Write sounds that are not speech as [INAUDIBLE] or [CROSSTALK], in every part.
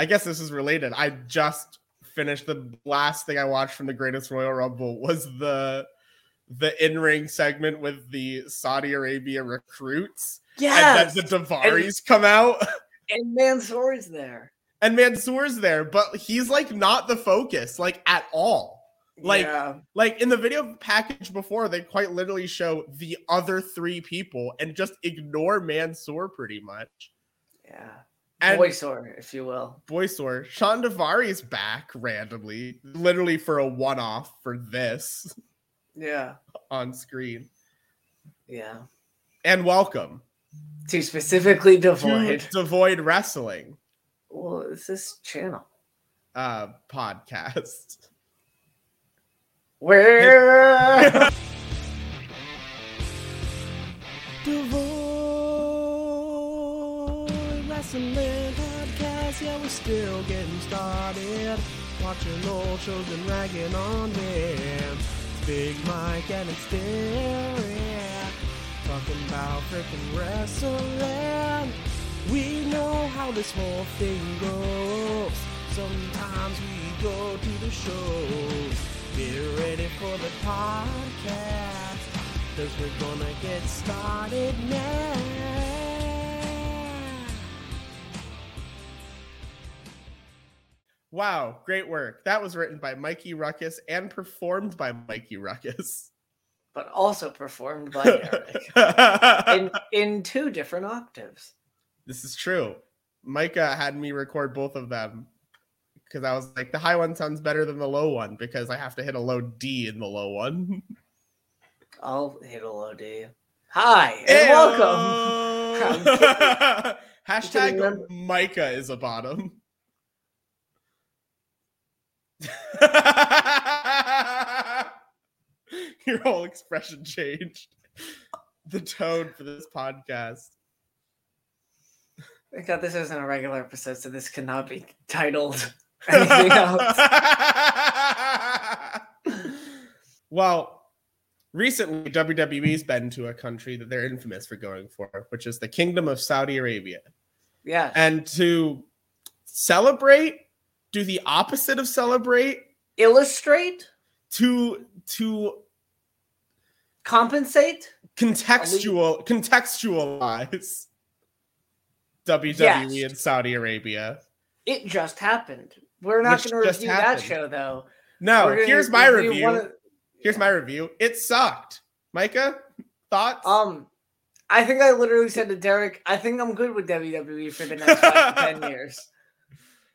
I guess this is related. I just finished the last thing I watched from the Greatest Royal Rumble was the the in ring segment with the Saudi Arabia recruits. Yeah, And then the Daivaris come out. And Mansoor's there. And Mansoor's there, but he's like not the focus, like at all. Like, yeah. like in the video package before, they quite literally show the other three people and just ignore Mansoor pretty much. Yeah. And Voice or, if you will. Boysor, Shawn Daivari's back randomly, literally for a one-off for this Yeah. on screen. Yeah. And welcome To specifically to devoid. Devoid Wrestling Well, it's this channel. uh podcast. Where Devoid Wrestling Podcast, yeah, we're still getting started. Watching old shows and ragging on them. It's Big Mike and it's Derek. Talking about freaking wrestling. We know how this whole thing goes. Sometimes we go to the shows. Get ready for the podcast. Cause we're gonna get started now. Wow, great work. That was written by Mikey Ruckus and performed by Mikey Ruckus. but also performed by [LAUGHS] Eric in, in two different octaves. this is true. Micah had me record both of them because I was like, the high one sounds better than the low one because I have to hit a low D in the low one. I'll hit a low D. Hi and welcome. [LAUGHS] welcome. Hashtag Micah is a bottom. [LAUGHS] Your whole expression changed. The tone for this podcast. God this isn't a regular episode, so this cannot be titled [LAUGHS] anything else. well, recently WWE's been to a country that they're infamous for going for, which is the Kingdom of Saudi Arabia. Yeah. And to celebrate, do the opposite of celebrate, Illustrate, to to compensate. contextual contextualize WWE Yes. in Saudi Arabia. It just happened. We're not going to review happened. that show though. No, here's my review review. of- Here's my review. It sucked. Micah, thoughts? Um, I think I literally said to Derek, I think I'm good with WWE for the next five to ten [LAUGHS] years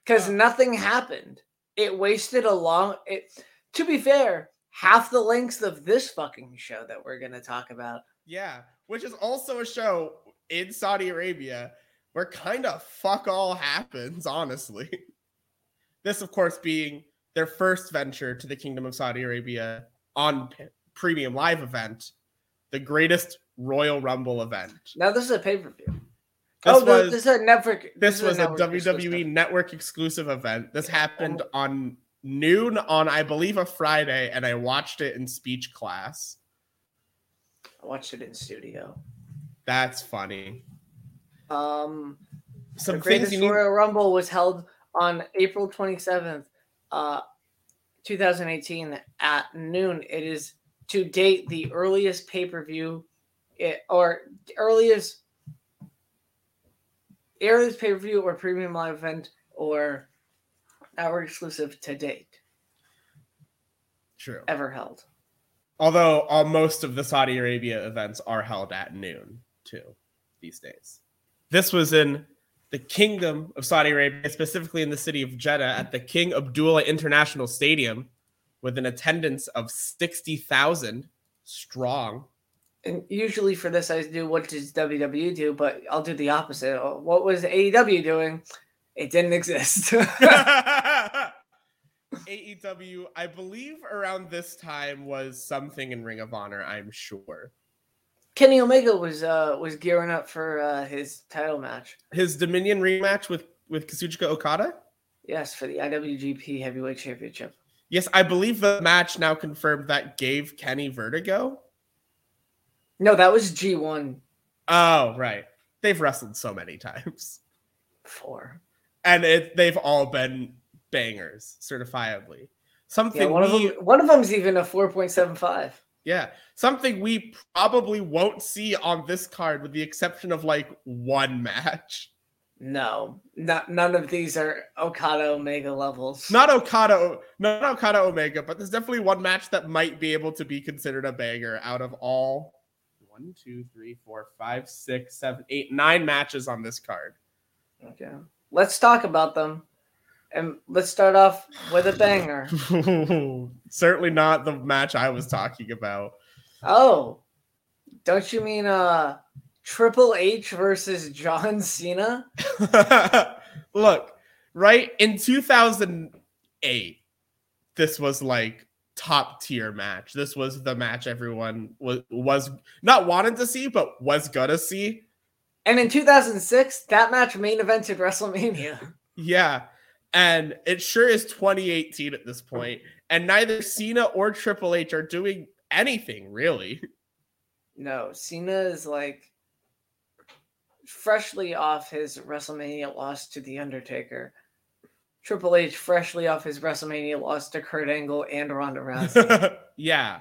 because nothing happened. It wasted a long. It. To be fair, half the length of this fucking show that we're gonna talk about. Yeah, which is also a show in Saudi Arabia where kind of fuck all happens, honestly. [LAUGHS] This, of course, being their first venture to the Kingdom of Saudi Arabia on p- premium live event, the greatest Royal Rumble event. Now this is a pay per view. This Oh, no, was this is a Netflix. this is was a network WWE network exclusive event. This happened on noon on I believe a Friday, and I watched it in speech class. I watched it in studio. That's funny. Um, Some the greatest need. Royal Rumble was held on April 27th, uh, 2018 at noon. It is to date the earliest pay per view, or earliest earliest pay per view or premium live event or hour exclusive to date True. ever held. Although all most of the Saudi Arabia events are held at noon too these days. This was in the Kingdom of Saudi Arabia, specifically in the city of Jeddah at the King Abdullah International Stadium with an attendance of 60,000 strong. And usually for this, I do what does WWE do, but I'll do the opposite. What was AEW doing? It didn't exist. [LAUGHS] AEW, I believe around this time was something in Ring of Honor, I'm sure. Kenny Omega was uh was gearing up for uh his title match. His Dominion rematch with with Kazuchika Okada? Yes, for the IWGP Heavyweight Championship. Yes, I believe the match now confirmed that gave Kenny vertigo. No, that was G1 Oh, right. They've wrestled so many times. four. and it, they've all been bangers, certifiably. Something Yeah, one of them. One of them's even a four point seven five. yeah, something we probably won't see on this card, with the exception of like one match. No, not none of these are Okada Omega levels. Not Okada, not Okada Omega, but there's definitely one match that might be able to be considered a banger out of all one, two, three, four, five, six, seven, eight, nine matches on this card. Okay, let's talk about them, and let's start off with a banger. [LAUGHS] Certainly not the match I was talking about. Oh, don't you mean uh Triple H versus John Cena? [LAUGHS] Look, right in 2008, this was like top tier match. This was the match everyone was was not wanted to see, but was gonna see. And in 2006, that match main evented WrestleMania. Yeah. And it sure is 2018 at this point, and neither Cena or Triple H are doing anything really. No, Cena is like freshly off his WrestleMania loss to The Undertaker. Triple H freshly off his WrestleMania loss to Kurt Angle and Ronda Rousey. [LAUGHS] yeah.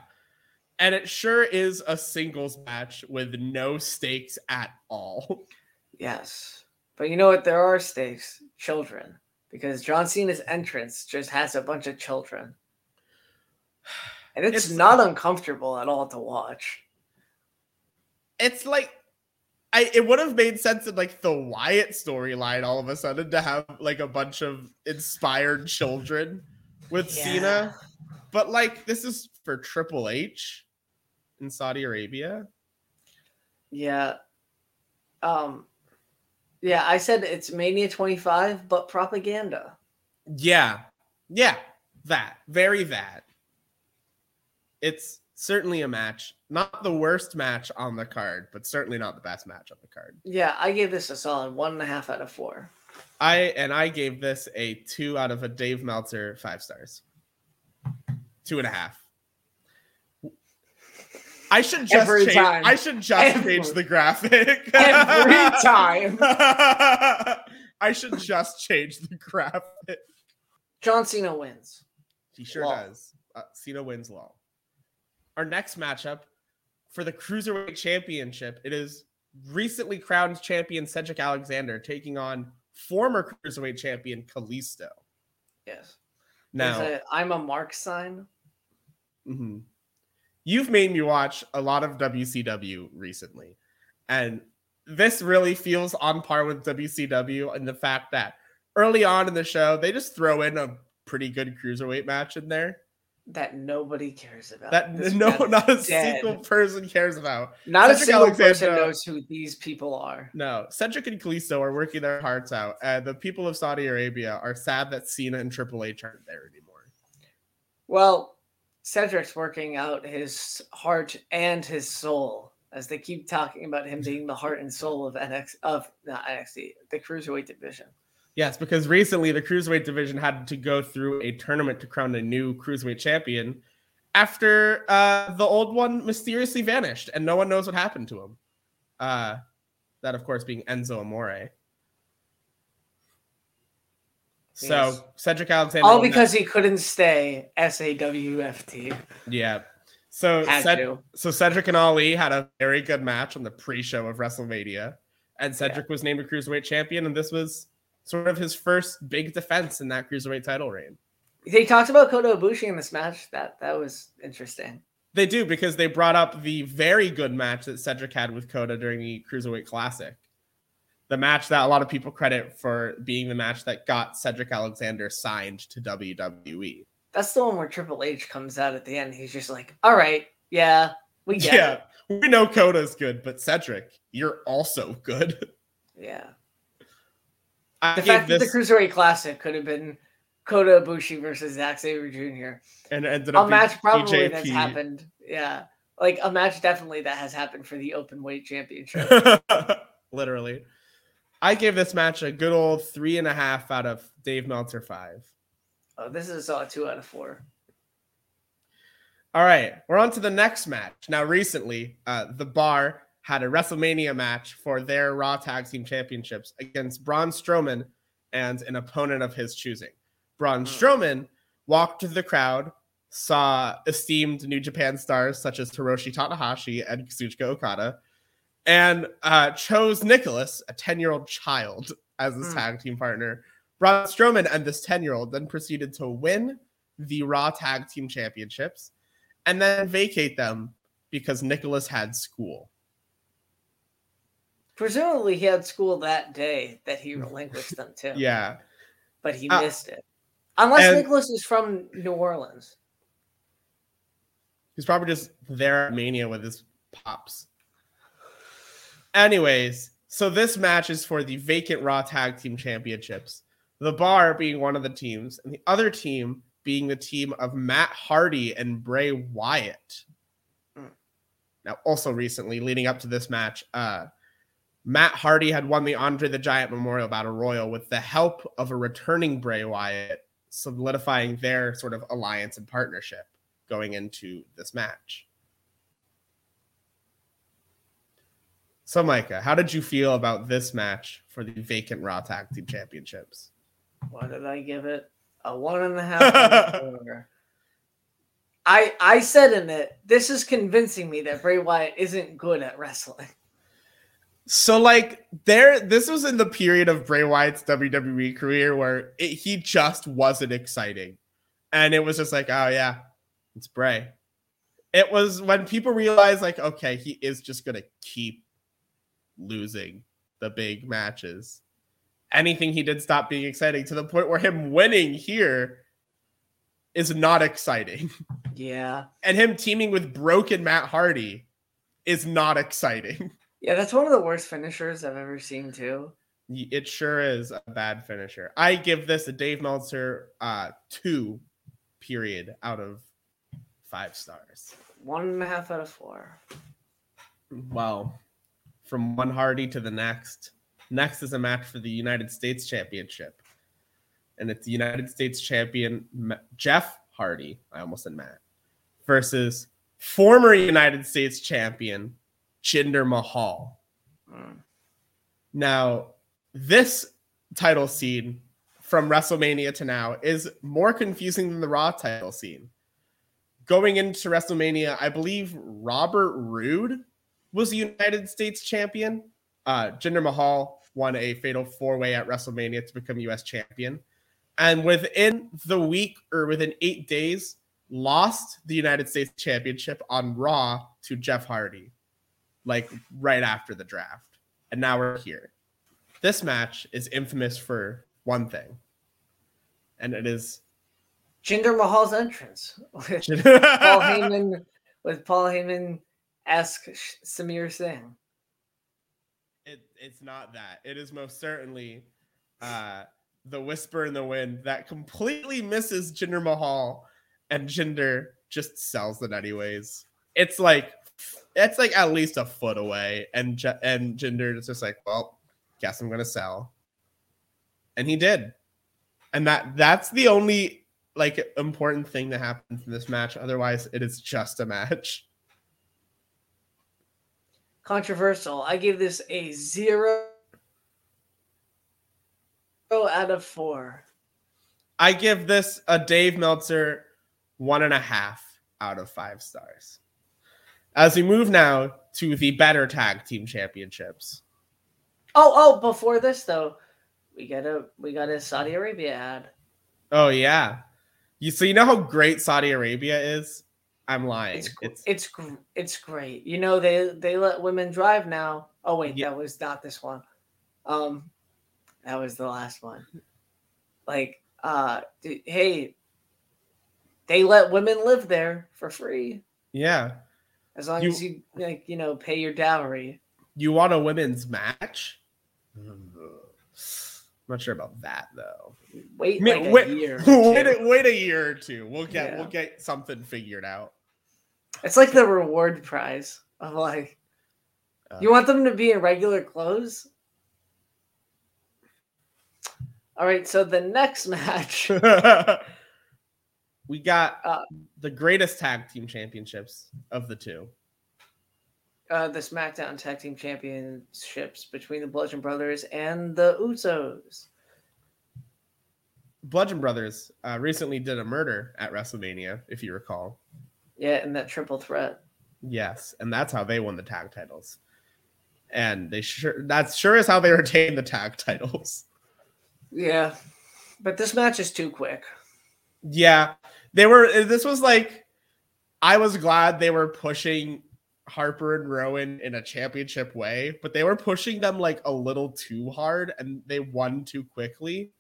And it sure is a singles match with no stakes at all. yes. But you know what? There are stakes. Children. Because John Cena's entrance just has a bunch of children. And it's, It's- not uncomfortable at all to watch. It's like I it would have made sense in like the Wyatt storyline all of a sudden to have like a bunch of inspired children with Cena. But like this is for Triple H in Saudi Arabia. Yeah. Um yeah, I said it's Mania 25, but propaganda. Yeah. Yeah. That. Very that. It's certainly a match. Not the worst match on the card, but certainly not the best match on the card. Yeah, I gave this a solid one and a half out of four. I and I gave this a two out of a Dave Meltzer five stars. Two and a half. I should just Every change. time. I should just Every- change the graphic Every time. [LAUGHS] I should just change the graphic. John Cena wins. He sure Law. does. Uh, Cena wins law. Our next matchup for the Cruiserweight Championship, it is recently crowned champion Cedric Alexander taking on former Cruiserweight champion Kalisto. Yes. Now, I'm a Mark sign. mhm. you've made me watch a lot of WCW recently, and this really feels on par with WCW in the fact that early on in the show, they just throw in a pretty good Cruiserweight match in there. That nobody cares about. that This no, not a dead. single person cares about. Not a Cedric single person knows who these people are. No, Cedric and Kalisto are working their hearts out, and the people of Saudi Arabia are sad that Cena and Triple H aren't there anymore. Well, Cedric's working out his heart and his soul as they keep talking about him being the heart and soul of NX of not NXT, the cruiserweight division. Yes, because recently the cruiserweight division had to go through a tournament to crown a new cruiserweight champion after uh, the old one mysteriously vanished, and no one knows what happened to him. Uh, that, of course, being Enzo Amore. So Cedric Alexander, All because he couldn't stay SAWFT. yeah. So Ced- So Cedric and Ali had a very good match on the pre-show of WrestleMania, and Cedric was named a cruiserweight champion, and this was sort of his first big defense in that cruiserweight title reign. They talked about Kota Ibushi in this match. That that was interesting. They do because they brought up the very good match that Cedric had with Kota during the Cruiserweight Classic. The match that a lot of people credit for being the match that got Cedric Alexander signed to. WWE. That's the one where Triple H comes out at the end. He's just like, "All right, yeah, we get Yeah, it." we know Kota's good, but Cedric, you're also good. Yeah. I The fact that the Cruiserweight Classic could have been Kota Ibushi versus Zack Sabre Jr. and ended A up being match probably that's happened. Yeah. Like a match definitely that has happened for the open weight championship. [LAUGHS] Literally. I gave this match a good old three and a half out of Dave Meltzer five. oh, this is a two out of four. All right, we're on to the next match. Now, recently, uh, the Bar had a WrestleMania match for their Raw Tag Team Championships against Braun Strowman and an opponent of his choosing. Braun Hmm. Strowman walked to the crowd, saw esteemed New Japan stars such as Hiroshi Tanahashi and Kazuchika Okada, and uh, chose Nicholas, a 10 year old child, as his Hmm. tag team partner. Braun Strowman and this 10 year old then proceeded to win the Raw Tag Team Championships and then vacate them because Nicholas had school. Presumably, he had school that day that he relinquished them to. [LAUGHS] Yeah. but he Uh, missed it. Unless and- Nicholas is from New Orleans. He's probably just there at Mania with his pops. Anyways, so this match is for the vacant Raw Tag Team Championships. The bar being one of the teams, and the other team being the team of Matt Hardy and Bray Wyatt. Hmm. Now, also recently, leading up to this match, uh, Matt Hardy had won the Andre the Giant Memorial Battle Royal with the help of a returning Bray Wyatt, solidifying their sort of alliance and partnership going into this match. So, Micah, how did you feel about this match for the vacant Raw Tag Team Championships? What did I give it? A one and a half. out of [LAUGHS] four. I I said in it, this is convincing me that Bray Wyatt isn't good at wrestling. So, like, there, this was in the period of Bray Wyatt's WWE career where it, he just wasn't exciting, and it was just like, oh yeah, it's Bray. It was when people realized, like, okay, he is just gonna keep losing the big matches. Anything he did stop being exciting to the point where him winning here is not exciting. [LAUGHS] Yeah. and him teaming with broken Matt Hardy is not exciting. [LAUGHS] Yeah, that's one of the worst finishers I've ever seen too. It sure is a bad finisher. I give this a Dave Meltzer uh two period out of five stars. One and a half out of four. Well, from one Hardy to the next. Next is a match for the United States Championship. And it's the United States champion Jeff Hardy. I almost said Matt. Versus former United States champion Jinder Mahal. Mm. Now, this title scene from WrestleMania to now is more confusing than the Raw title scene. Going into WrestleMania, I believe Robert Roode was the United States champion. Uh, Jinder Mahal won a fatal four way at WrestleMania to become US champion. And within the week or within eight days, lost the United States championship on Raw to Jeff Hardy, like right after the draft. And now we're here. This match is infamous for one thing, and it is Jinder Mahal's entrance with [LAUGHS] Paul Heyman with Paul Heyman esque Samir Singh. it, it's not that. It is most certainly uh, the whisper in the wind that completely misses Jinder Mahal, and Jinder just sells it anyways. It's like it's like at least a foot away, and and Jinder is just like, well, guess I'm gonna sell, and he did, and that that's the only like important thing that happens in this match. Otherwise, it is just a match. Controversial. I give this a zero out of four. I give this a Dave Meltzer one and a half out of five stars. As we move now to the better tag team championships. Oh, oh, before this though, we got a we got a Saudi Arabia ad. Oh yeah, you so you know how great Saudi Arabia is. I'm lying. It's It's it's it's great. You know they they let women drive now. Oh wait, Yeah. that was not this one. Um, that was the last one. Like, uh, d- hey, they let women live there for free yeah. As long You- as you like you know pay your dowry. You want a women's match? I'm not sure about that though. Wait like a wait, [LAUGHS] wait, a, wait a year or two. We'll get Yeah. we'll get something figured out. It's like the reward prize of like, Uh. you want them to be in regular clothes. All right, so the next [LAUGHS] match. [LAUGHS] we got Uh, the greatest tag team championships of the two. uh, the SmackDown Tag Team Championships between the Bludgeon Brothers and the Usos. Bludgeon Brothers uh, recently did a murder at WrestleMania, if you recall. Yeah, and that triple threat. Yes, and that's how they won the tag titles. And they sure that's sure is how they [LAUGHS] retain the tag titles. Yeah, but this match is too quick. Yeah, they were. This was like, I was glad they were pushing Harper and Rowan in a championship way, but they were pushing them like a little too hard, and they won too quickly.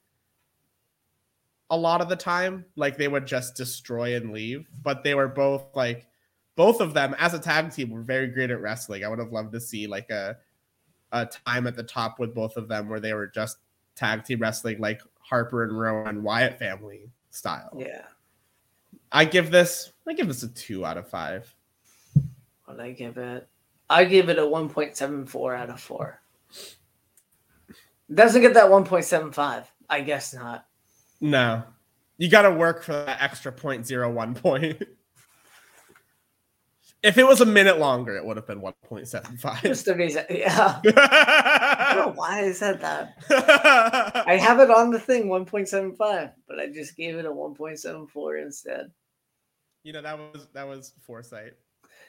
A lot of the time, like they would just destroy and leave, but they were both like, both of them as a tag team were very great at wrestling. I would have loved to see like a a time at the top with both of them where they were just tag team wrestling, like Harper and Rowan Wyatt family style. Yeah. I give this I give this a two out of five. What I give it? I give it a 1.74 out of 4. Doesn't get that 1.75. I guess not. No. You gotta work for that extra point zero one point. [LAUGHS] if it was a minute longer, it would have been 1.75. Just a reason. [LAUGHS] Yeah. I don't know [LAUGHS] why I said that. I have it on the thing 1.75, but I just gave it a 1.74 instead. You know, that was that was foresight.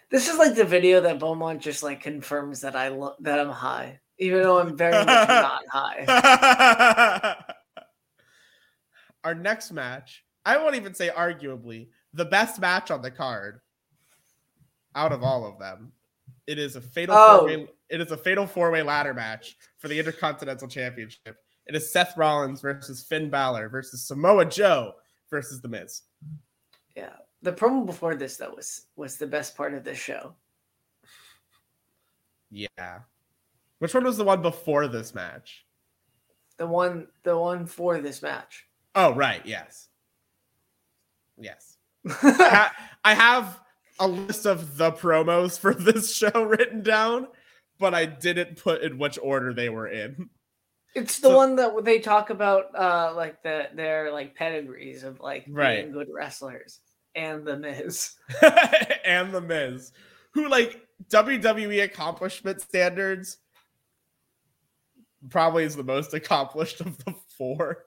This is like the video that Beaumont just like confirms that I lo- that I'm high, even though I'm very much [LAUGHS] not high. Our next match, I won't even say arguably, the best match on the card out of all of them. It is a fatal Oh. four-way, it is a fatal four-way ladder match for the Intercontinental Championship. It is Seth Rollins versus Finn Balor versus Samoa Joe versus The Miz. Yeah, the promo before this though was was the best part of this show. Yeah. Which one was the one before this match? The one, the one for this match. Oh, right. Yes. Yes. I, [LAUGHS] I have a list of the promos for [LAUGHS] this show written down, but I didn't put in which order they were in. It's the So- one that they talk about, uh, like the their like pedigrees of like Right. being good wrestlers and the Miz. [LAUGHS] [LAUGHS] and The Miz, who, like, WWE accomplishment standards, probably is the most accomplished of the four.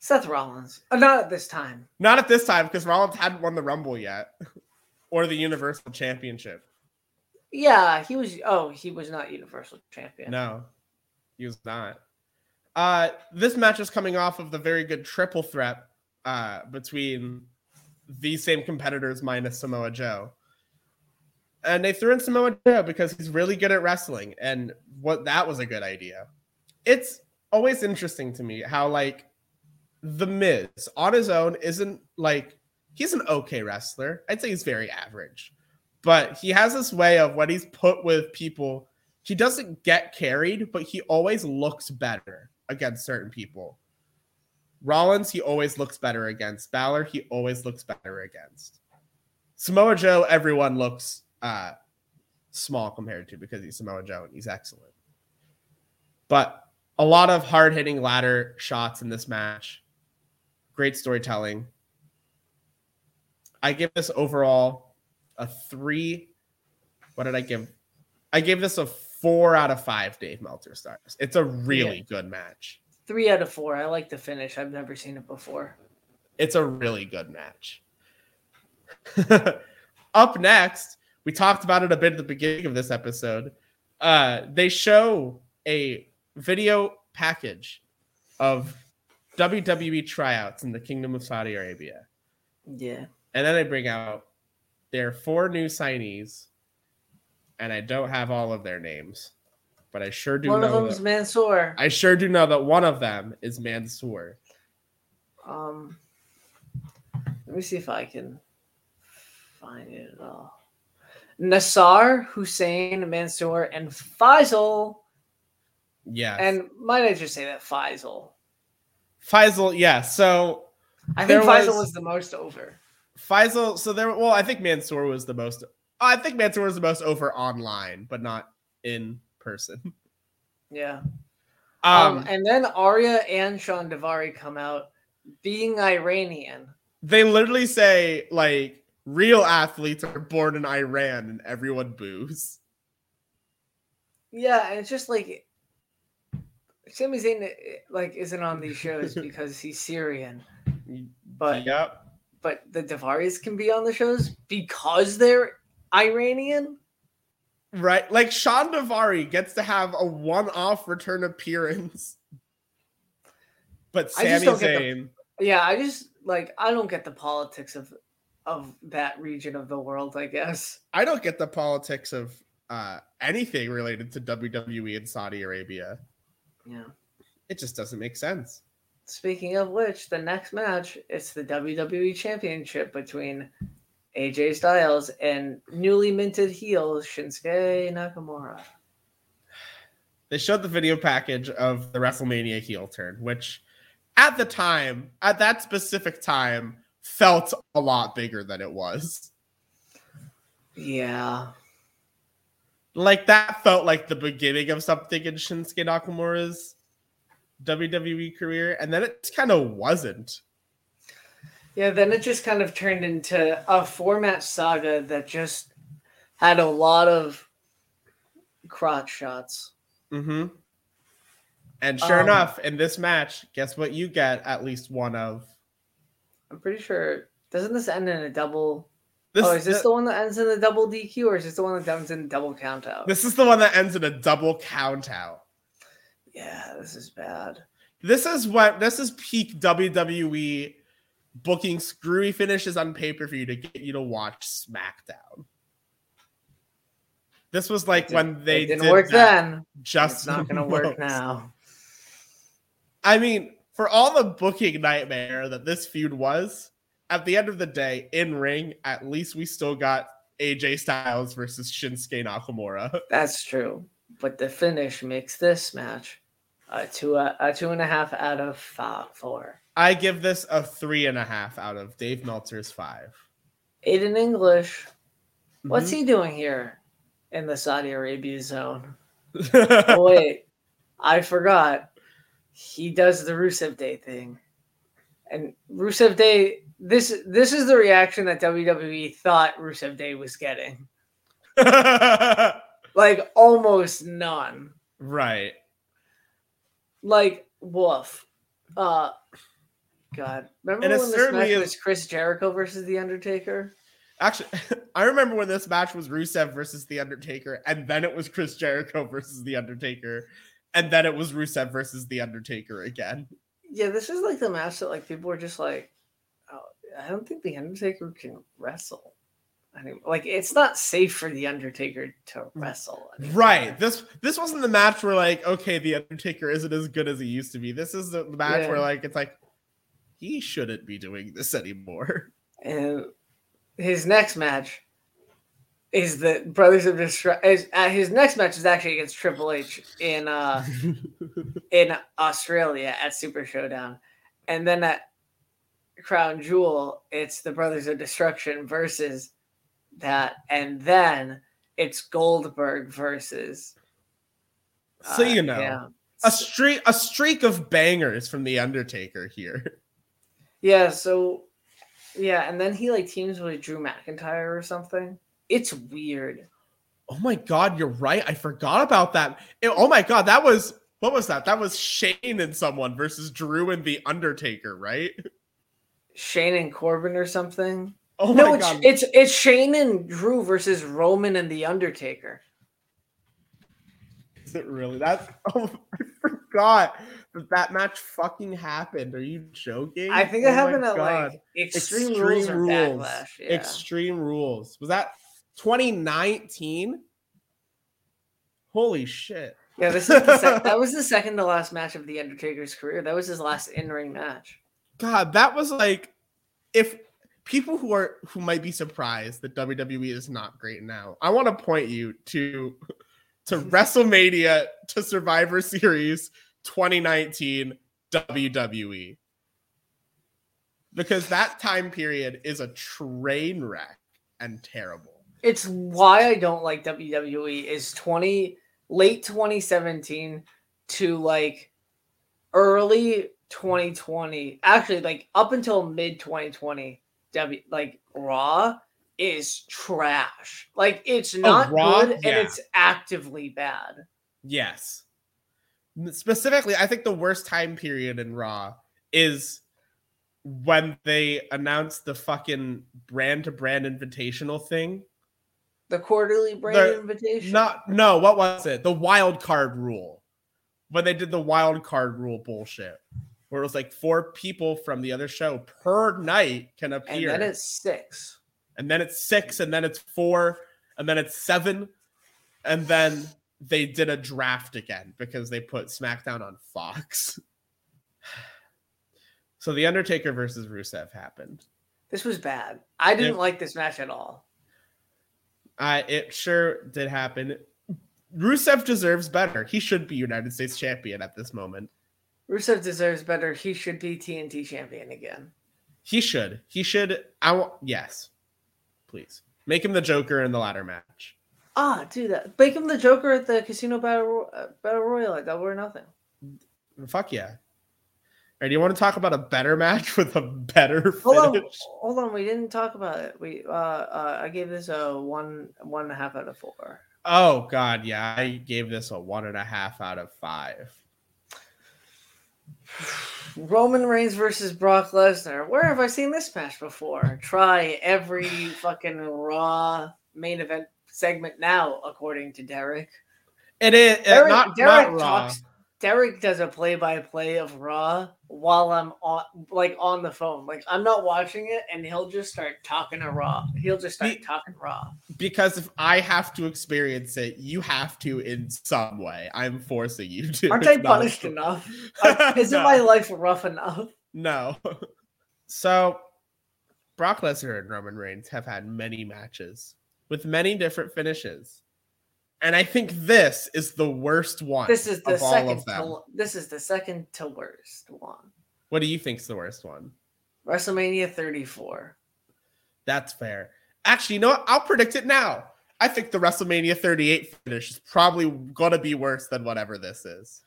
Seth Rollins, uh, not at this time. Not at this time, because Rollins hadn't won the Rumble yet [LAUGHS] or the Universal Championship. Yeah, he was. Oh, he was not Universal Champion. No, he was not. Uh, this match is coming off of the very good triple threat uh, between these same competitors minus Samoa Joe. And they threw in Samoa Joe because he's really good at wrestling, and what that was a good idea. It's always interesting to me how like the Miz on his own isn't like he's an okay wrestler. I'd say he's very average, but he has this way of when he's put with people he doesn't get carried, but he always looks better against certain people. Rollins, he always looks better against. Balor, he always looks better against. Samoa Joe, everyone looks uh, small compared to because he's Samoa Joe and he's excellent. But a lot of hard hitting ladder shots in this match. Great storytelling. I give this overall a three. What did I give? I gave this a four out of five Dave Meltzer stars. It's a really good match. Three out of four. I like the finish. I've never seen it before. It's a really good match. [LAUGHS] Up next, we talked about it a bit at the beginning of this episode. Uh, they show a video package of WWE tryouts in the Kingdom of Saudi Arabia. Yeah. And then they bring out their four new signees, and I don't have all of their names, but I sure do One of them's That, Mansoor. I sure do know that one of them is Mansoor. Um, let me see if I can find it at all. Nassar, Hussein, Mansoor, and Faisal. Yeah, And might I just say that Faisal? Faisal. Yeah, so I think Faisal was- was the most over. Faisal. So there. Well, I think Mansoor was the most. I think Mansoor was the most over online, but not in person. [LAUGHS] Yeah. Um, Um, and then Ariya and Shawn Daivari come out being Iranian. they literally say like real athletes are born in Iran, and everyone boos. Yeah, and it's just like Sami Zayn like isn't on these shows [LAUGHS] because he's Syrian, but yep. but the Daivaris can be on the shows because they're Iranian. Right. Like Shawn Daivari gets to have a one-off return appearance. But Sami don't the- Zayn. Yeah, I just like I don't get the politics of of that region of the world. I guess. I don't get the politics of uh, anything related to WWE in Saudi Arabia. Yeah. It just doesn't make sense. Speaking of which, the next match it's the WWE Championship between AJ Styles and newly minted heel Shinsuke Nakamura. They showed the video package of the WrestleMania heel turn, which at the time, at that specific time, felt a lot bigger than it was. Yeah. Like that felt like the beginning of something in Shinsuke Nakamura's WWE career, and then it kind of wasn't. Yeah, then it just kind of turned into a format saga that just had a lot of crotch shots. Mm-hmm. And sure Um, enough, in this match, guess what you get at least one of? I'm pretty sure doesn't this end in a double This, Oh, is this th- the one that ends in a double DQ or is this the one that ends in a double count out? this is the one that ends in a double count out. yeah, this is bad. This is what this is peak WWE booking screwy finishes on pay-per-view to get you to watch SmackDown. This was like when they didn't did work then. just it's not gonna work now. I mean, for all the booking nightmare that this feud was, at the end of the day, in ring, at least we still got AJ Styles versus Shinsuke Nakamura. [LAUGHS] That's true. But the finish makes this match a two a two and a half out of five, four. I give this a three and a half out of Dave Meltzer's five. Aiden English. What's Mm-hmm. he doing here in the Saudi Arabia zone? [LAUGHS] Oh wait, I forgot. He does the Rusev Day thing, and Rusev Day. This this is the reaction that WWE thought Rusev Day was getting. [LAUGHS] Like almost none. right. Like woof. Uh, God, remember And when this match is- was Chris Jericho versus The Undertaker? Actually, [LAUGHS] I remember when this match was Rusev versus The Undertaker, and then it was Chris Jericho versus The Undertaker, and then it was Rusev versus The Undertaker again. Yeah, this is like the match that like people were just like, oh, I don't think The Undertaker can wrestle. I mean, like it's not safe for The Undertaker to wrestle. anymore. Right. This this wasn't the match where like, okay, The Undertaker isn't as good as he used to be. This is the match Yeah. where like it's like he shouldn't be doing this anymore. And his next match is the Brothers of Destruction. Uh, his next match is actually against Triple H in uh [LAUGHS] in Australia at Super Showdown, and then at Crown Jewel, it's the Brothers of Destruction versus that, and then it's Goldberg versus. so uh, you know. yeah. A streak a streak of bangers from The Undertaker here. [LAUGHS] Yeah, so yeah, and then he like teams with Drew McIntyre or something. It's weird. Oh my god, you're right. I forgot about that. It- oh my god, that was what was that? That was Shane and someone versus Drew and the Undertaker, right? Shane and Corbin or something. Oh no, my it's, god. it's it's Shane and Drew versus Roman and the Undertaker. Is it really? That's [LAUGHS] oh I forgot that that match fucking happened. Are you joking? I think Oh it my happened at God. like Extreme, Rules or Backlash. Yeah. Extreme Rules. Was that 2019? Holy shit. yeah, this is the sec- that [LAUGHS] was the second to last match of the Undertaker's career. That was his last in-ring match. God, that was like if people who are who might be surprised that WWE is not great now. I want to point you to to [LAUGHS] WrestleMania to Survivor Series 2019 WWE. Because that time period is a train wreck and terrible. It's why I don't like WWE is 20 late 2017 to like early 2020. Actually, like up until mid 2020, W like Raw is trash. Like it's oh, not Raw? good and it's actively bad. Yes. Specifically, I think the worst time period in Raw is when they announced the fucking brand to brand invitational thing. The quarterly brand The- invitation. Not no, what was it? The wild card rule. When they did the wild card rule bullshit. Where it was like four people from the other show per night can appear. and then it's six. and then it's six, and then it's four, and then it's seven, and then they did a draft again because they put SmackDown on Fox. [SIGHS] So the Undertaker versus Rusev happened. This was bad. I didn't Yeah. like this match at all. Uh, it sure did happen. Rusev deserves better. He should be United States champion at this moment. Rusev deserves better. He should be TNT champion again. He should. He should. I want. Yes, please make him the Joker in the ladder match. Ah, do that. Make him the Joker at the Casino Battle, uh, Battle Royal at Double or Nothing. Fuck yeah. All right, do you want to talk about a better match [LAUGHS] with a better Hold on, hold on. We didn't talk about it. We uh, uh I gave this a one one and a half out of four. Oh god, yeah. I gave this a one and a half out of five. [SIGHS] Roman Reigns versus Brock Lesnar. Where have I seen this match before? Try every fucking Raw main event segment now, according to Derek. It is Derek, not, Derek not talks. Derek does a play-by-play of Raw while I'm on, like on the phone. Like I'm not watching it, and he'll just start talking to Raw. He'll just start He- talking Raw. because if I have to experience it, you have to in some way. I'm forcing you to. Aren't I It's [LAUGHS] not- punished [LAUGHS] enough? Isn't No. my life rough enough? No. [LAUGHS] so, Brock Lesnar and Roman Reigns have had many matches with many different finishes. And I think this is the worst one. This is the of all second. of them. To, this is the second to worst one. What do you think's the worst one? WrestleMania 34. That's fair. Actually, you know what? I'll predict it now. I think the WrestleMania 38 finish is probably going to be worse than whatever this is.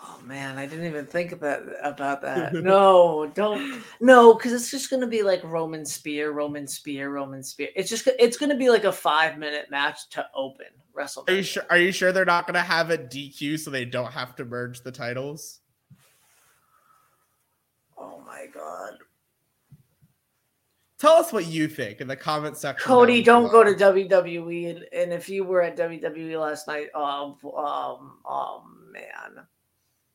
Oh man, I didn't even think about about that. [LAUGHS] No, don't. No, because it's just gonna be like Roman Spear, Roman Spear, Roman Spear. It's just it's gonna be like a five minute match to open WrestleMania. Are you sure? Are you sure they're not going to have a DQ so they don't have to merge the titles? Oh my god, Tell us what you think in the comment section. Cody, don't go to. WWE. And, and if you were at WWE last night, um, um, oh man,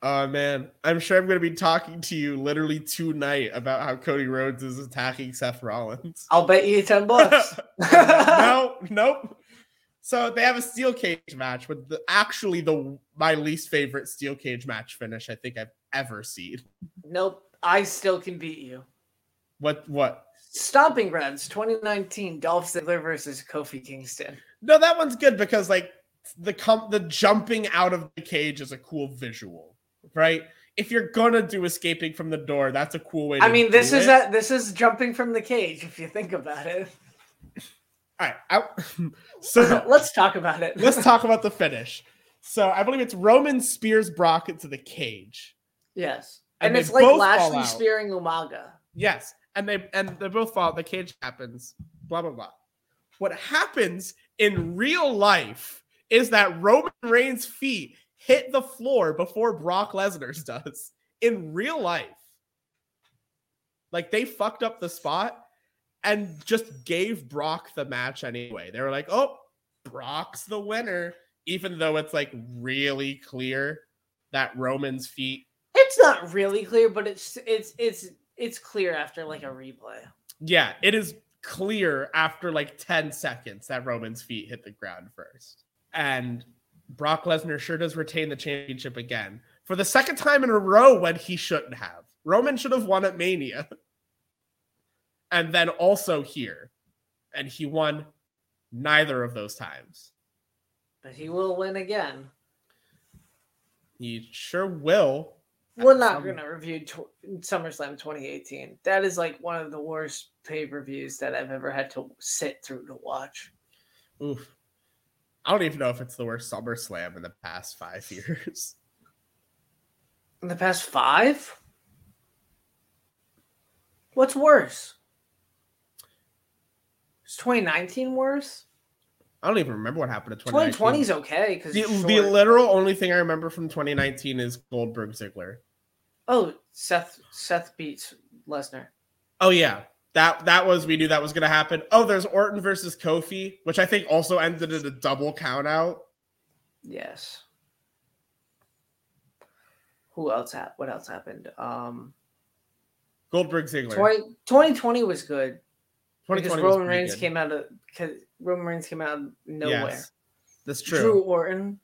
Oh man, I'm sure I'm going to be talking to you literally tonight about how Cody Rhodes is attacking Seth Rollins. I'll bet you ten bucks. [LAUGHS] no, nope. So they have a steel cage match with the actually the my least favorite steel cage match finish I think I've ever seen. nope, I still can beat you. What what? Stomping Grounds 2019 Dolph Ziggler versus Kofi Kingston. No, that one's good because like the com- the jumping out of the cage is a cool visual, right? If you're gonna do escaping from the door, that's a cool way. to I mean, this is it. a, this is jumping from the cage if you think about it. All right. I, [LAUGHS] so [LAUGHS] Let's talk about it. let's [LAUGHS] talk about the finish. So I believe it's Roman spears Brock into the cage. yes, And and, it's like Lashley spearing Umaga. Yes, and they and they both fall. The cage happens. Blah blah blah. What happens in real life is that Roman Reigns' feet hit the floor before Brock Lesnar's [LAUGHS] does. In real life, like they fucked up the spot and just gave Brock the match anyway. They were like, "Oh, Brock's the winner," even though it's like really clear that Roman's feet It's not really clear, but it's it's it's it's clear after like a replay. Yeah, it is clear after like 10 seconds that Roman's feet hit the ground first. And Brock Lesnar sure does retain the championship again for the second time in a row when he shouldn't have. Roman should have won at Mania. [LAUGHS] And then also here. And he won neither of those times. But he will win again. He sure will. We're not um, Some- going to review tw- SummerSlam 2018. That is like one of the worst pay per views that I've ever had to sit through to watch. Oof. I don't even know if it's the worst SummerSlam in the past five [LAUGHS] years. In the past five? What's worse? Is 2019 worse? I don't even remember what happened in 2019. 2020 is okay because The, the literal only thing I remember from 2019 is Goldberg Ziggler. Oh, Seth Seth beats Lesnar. Oh yeah, that that was we knew that was gonna happen. Oh, there's Orton versus Kofi, which I think also ended in a double count out. Yes. Who else what else happened? Um Goldberg Ziggler. 20, 2020 was good because 2020 was Roman Reigns good. came out of cause Roman Reigns came out of nowhere. Yes, that's true. Drew Orton.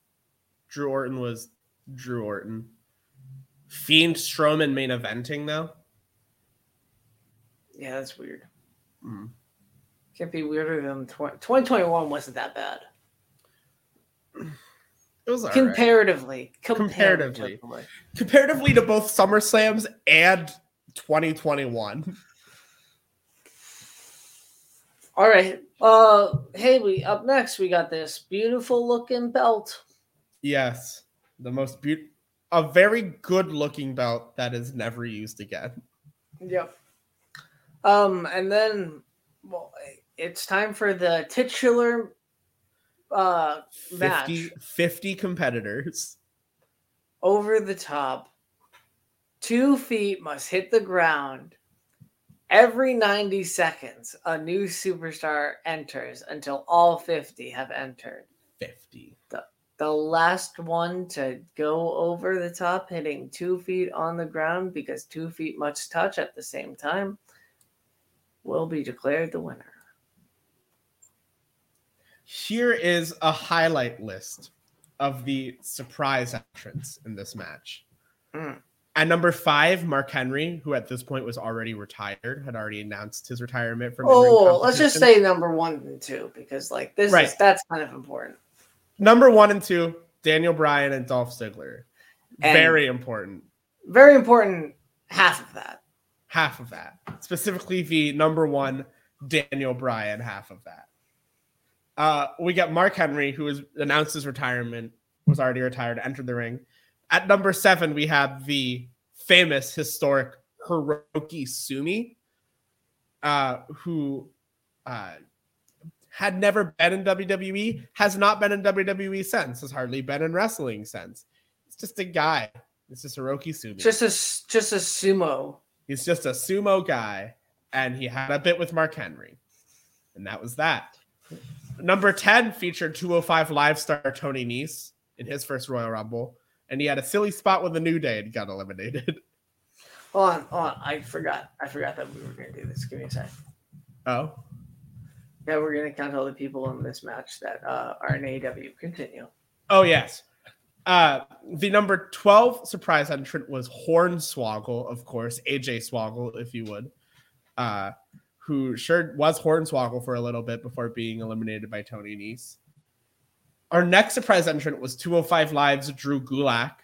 Drew. Orton. Orton was Drew Orton. Fiend Strowman main eventing though. Yeah, that's weird. Mm. Can't be weirder than 20, 2021 wasn't that bad. It was. Comparatively, Comparatively. comparatively. comparatively to both SummerSlams and 2021. All right. Uh hey, we up next we got this beautiful looking belt. Yes, the most beautiful, a very good looking belt that is never used again. Yep. Um, and then well, it's time for the titular uh 50, match 50 competitors. over the top. Two feet must hit the ground. Every 90 seconds, a new superstar enters until all 50 have entered. 50. The last one to go over the top, hitting two feet on the ground because two feet must touch at the same time, will be declared the winner. Here is a highlight list of the surprise entrants in this match. Mm. At number five, Mark Henry, who at this point was already retired, had already announced his retirement from. Oh, let's just say number one and two because, like, this Right. is that's kind of important. number one and two, Daniel Bryan and Dolph Ziggler. And- Very important. Very important. Half of that. Half of that. Specifically, the number one Daniel Bryan half of that. Uh, we got Mark Henry, who has announced his retirement, was already retired, entered the ring. At number seven, we have the famous, historic Hiroki Sumi, uh, who uh, had never been in WWE, has not been in WWE since, has hardly been in wrestling since. It's just a guy. It's just Hiroki Sumi. Just a just a sumo. He's just a sumo guy, and he had a bit with Mark Henry, and that was that. Number 10 featured 205 live star Tony Nese in his first Royal Rumble, and he had a silly spot with the New Day and got eliminated. [LAUGHS] Hold on, hold on. I forgot. I forgot that we were gonna do this. Give me a second. Oh, Yeah, we're gonna count all the people in this match that uh, are in AEW. Continue. oh yes. Uh, the number 12 surprise entrant was Hornswoggle, of course, AJ Swoggle, if you would, uh, who sure was Hornswoggle for a little bit before being eliminated by Tony Nese. Our next surprise entrant was 205 Live's Drew Gulak,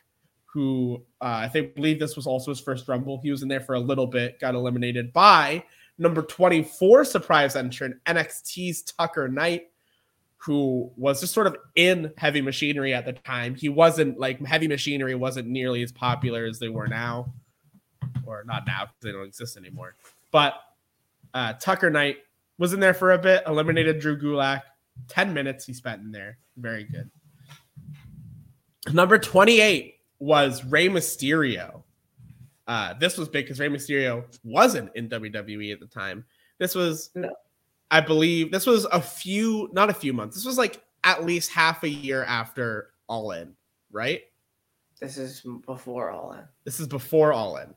who uh, I think believe this was also his first Rumble. He was in there for a little bit, got eliminated by number 24 surprise entrant NXT's Tucker Knight, who was just sort of in heavy machinery at the time. He wasn't like heavy machinery wasn't nearly as popular as they were now, or not now because they don't exist anymore. But uh, Tucker Knight was in there for a bit, eliminated Drew Gulak. 10 minutes he spent in there. Very good. Number 28 was Rey Mysterio. Uh, this was big because Rey Mysterio wasn't in WWE at the time. This was, No. I believe, this was a few, not a few months. This was like at least half a year after All In, right? This is before all in. This is before All In.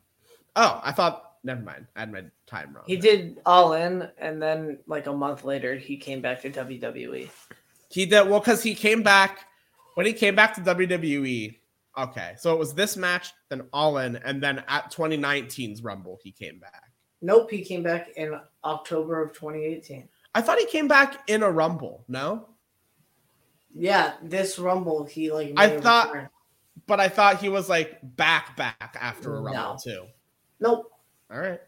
Oh, I thought, never mind. I had my time wrong. He there. did all in, and then like a month later, he came back to. WWE. He did well because he came back when he came back to WWE. Okay, so it was this match, then All In, and then at 2019's Rumble, he came back. Nope, he came back in October of 2018. I thought he came back in a Rumble, no? Yeah, this Rumble, he like. I thought- return. But I thought he was like back back after a Rumble No. too. Nope. All right.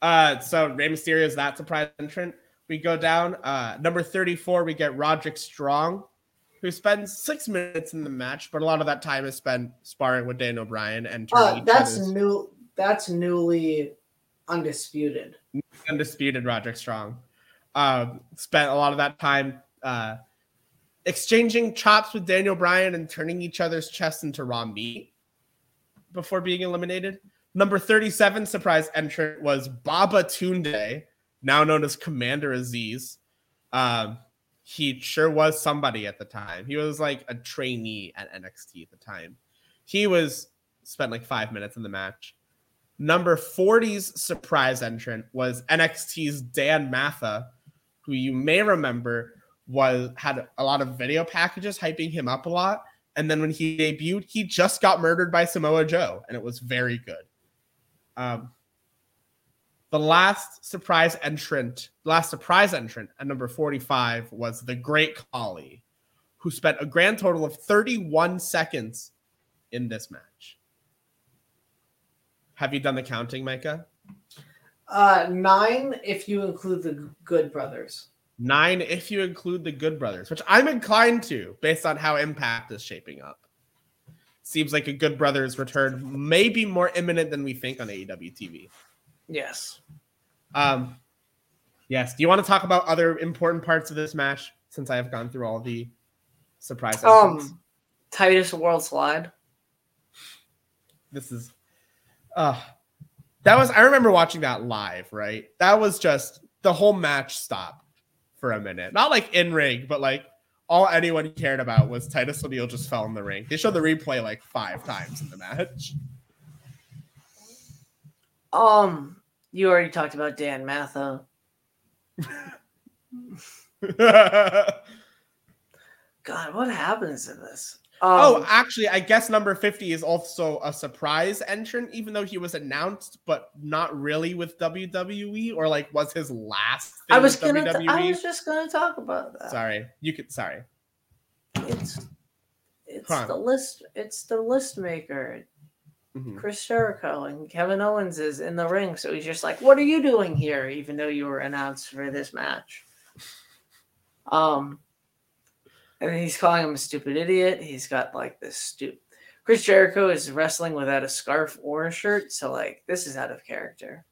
Uh, so Rey Mysterio is that surprise entrant. We go down. Uh, number 34, we get Roderick Strong, who spends six minutes in the match, but a lot of that time is spent sparring with Daniel Bryan and Uh, that's new. That's newly undisputed. undisputed Roderick Strong. Um, spent a lot of that time uh, exchanging chops with Daniel Bryan and turning each other's chests into raw meat. before being eliminated. Number 37 surprise entrant was Babatunde, now known as Commander Azeez. Um, he sure was somebody at the time. He was like a trainee at NXT at the time. He was spent like five minutes in the match. Number 40's surprise entrant was NXT's Dan Matha, who you may remember was had a lot of video packages hyping him up a lot. And then when he debuted, he just got murdered by Samoa Joe, and it was very good. Um, the last surprise entrant, last surprise entrant at number 45 was the Great Khali, who spent a grand total of 31 seconds in this match. Have you done the counting, Micah? Uh, nine if you include the Good Brothers. Nine if you include the Good Brothers, which I'm inclined to based on how Impact is shaping up. Seems like a Good Brothers return may be more imminent than we think on AEW TV. Yes. Um, yes. Do you want to talk about other important parts of this match since I have gone through all the surprise? entrants? Um, Titus Worldslide. this is uh that was I remember watching that live, right? That was just the whole match stopped for a minute. Not like in ring, but like all anyone cared about was Titus O'Neil just fell in the ring. They showed the replay like five times in the match. Um, you already talked about Dan Matha. [LAUGHS] God, what happens in this? Um, oh, actually, I guess number 50 is also a surprise entrant, even though he was announced, but not really with WWE, or like was his last thing I was gonna. WWE. I was just gonna talk about that. Sorry, you could. Sorry. It's it's Huh. the list. It's the list maker, Mhm. Chris Jericho, and Kevin Owens is in the ring. So he's just like, "What are you doing here?" Even though you were announced for this match. Um, and he's calling him a stupid idiot. He's got like this stupid. Chris Jericho is wrestling without a scarf or a shirt, so like this is out of character.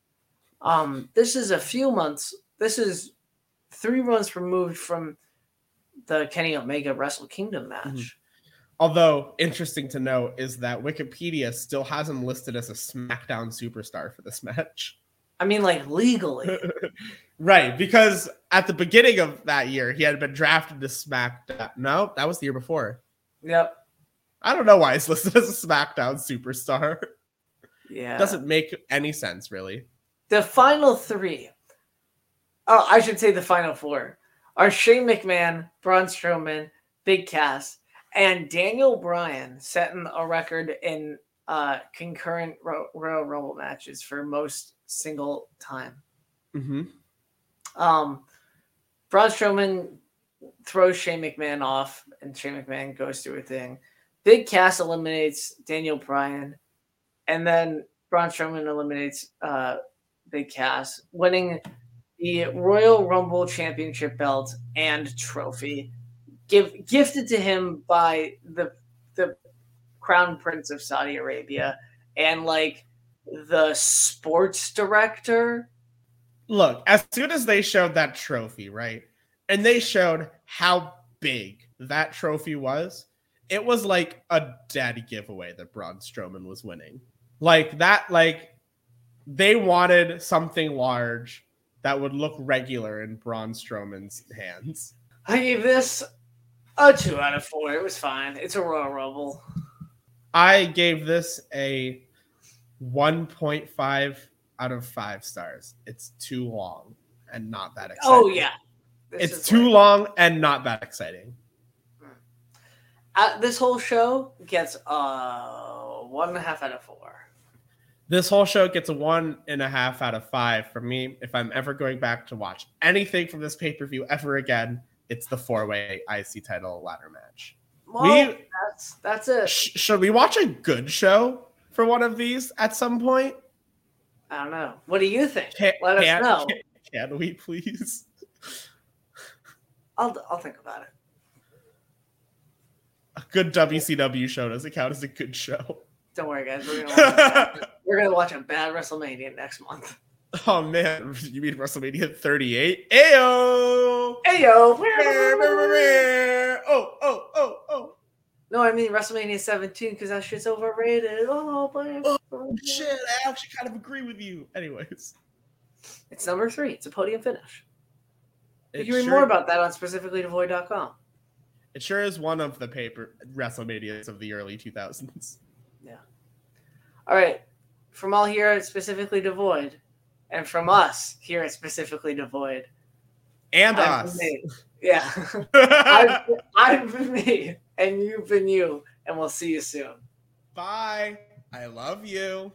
Um, this is a few months. This is three months removed from the Kenny Omega Wrestle Kingdom match. Mhm. Although interesting to note is that Wikipedia still has him listed as a SmackDown superstar for this match. I mean, like legally. [LAUGHS] right, because at the beginning of that year, he had been drafted to SmackDown. No, that was the year before. yep. I don't know why he's [LAUGHS] listed as a SmackDown superstar. Yeah. Doesn't make any sense, really. the final three. Oh, I should say the final four are Shane McMahon, Braun Strowman, Big Cass, and Daniel Bryan setting a record in uh, concurrent Ro- Royal Rumble matches for most single time. Mm-hmm. Um, Braun Strowman throws Shane McMahon off, and Shane McMahon goes through a thing. Big Cass eliminates Daniel Bryan, and then Braun Strowman eliminates uh, Big Cass, winning the Royal Rumble Championship belt and trophy, give gifted to him by the the Crown Prince of Saudi Arabia and like the sports director. Look, as soon as they showed that trophy, right, and they showed how big that trophy was, it was like a dead giveaway that Braun Strowman was winning. Like that, like they wanted something large that would look regular in Braun Strowman's hands. I gave this a two out of four. It was fine. It's a Royal Rumble. I gave this a 1.5 out of 5 stars. It's too long and not that exciting. Oh yeah, This It's too like- long and not that exciting. Uh, this whole show gets uh one and a half out of four. This whole show gets a one and a half out of five from me. If I'm ever going back to watch anything from this pay per view ever again, it's the four way IC title ladder match. Well, We- that's that's it. Sh- should we watch a good show for one of these at some point? I don't know. What do you think? Can, Let us can- know. Can, can we please? I'll I'll think about it. A good WCW show doesn't count as a good show. Don't worry, guys. We're gonna watch a bad, [LAUGHS] we're gonna watch a bad WrestleMania next month. Oh man, you mean WrestleMania 38? Ayo! Hey yo! Oh, oh, oh, oh. No, I mean WrestleMania 17 because that shit's overrated. Oh, but Oh, Shit, I actually kind of agree with you. Anyways, it's number three. It's a podium finish. You it can read sure, more about that on specificallydevoid.com. it sure is one of the paper WrestleManias of the early 2000s. Yeah. All right. From all here at Specifically Devoid, and from us here at Specifically Devoid. And I've us. been me. Yeah. I've, I've been me, and you've been you, and we'll see you soon. Bye. I love you.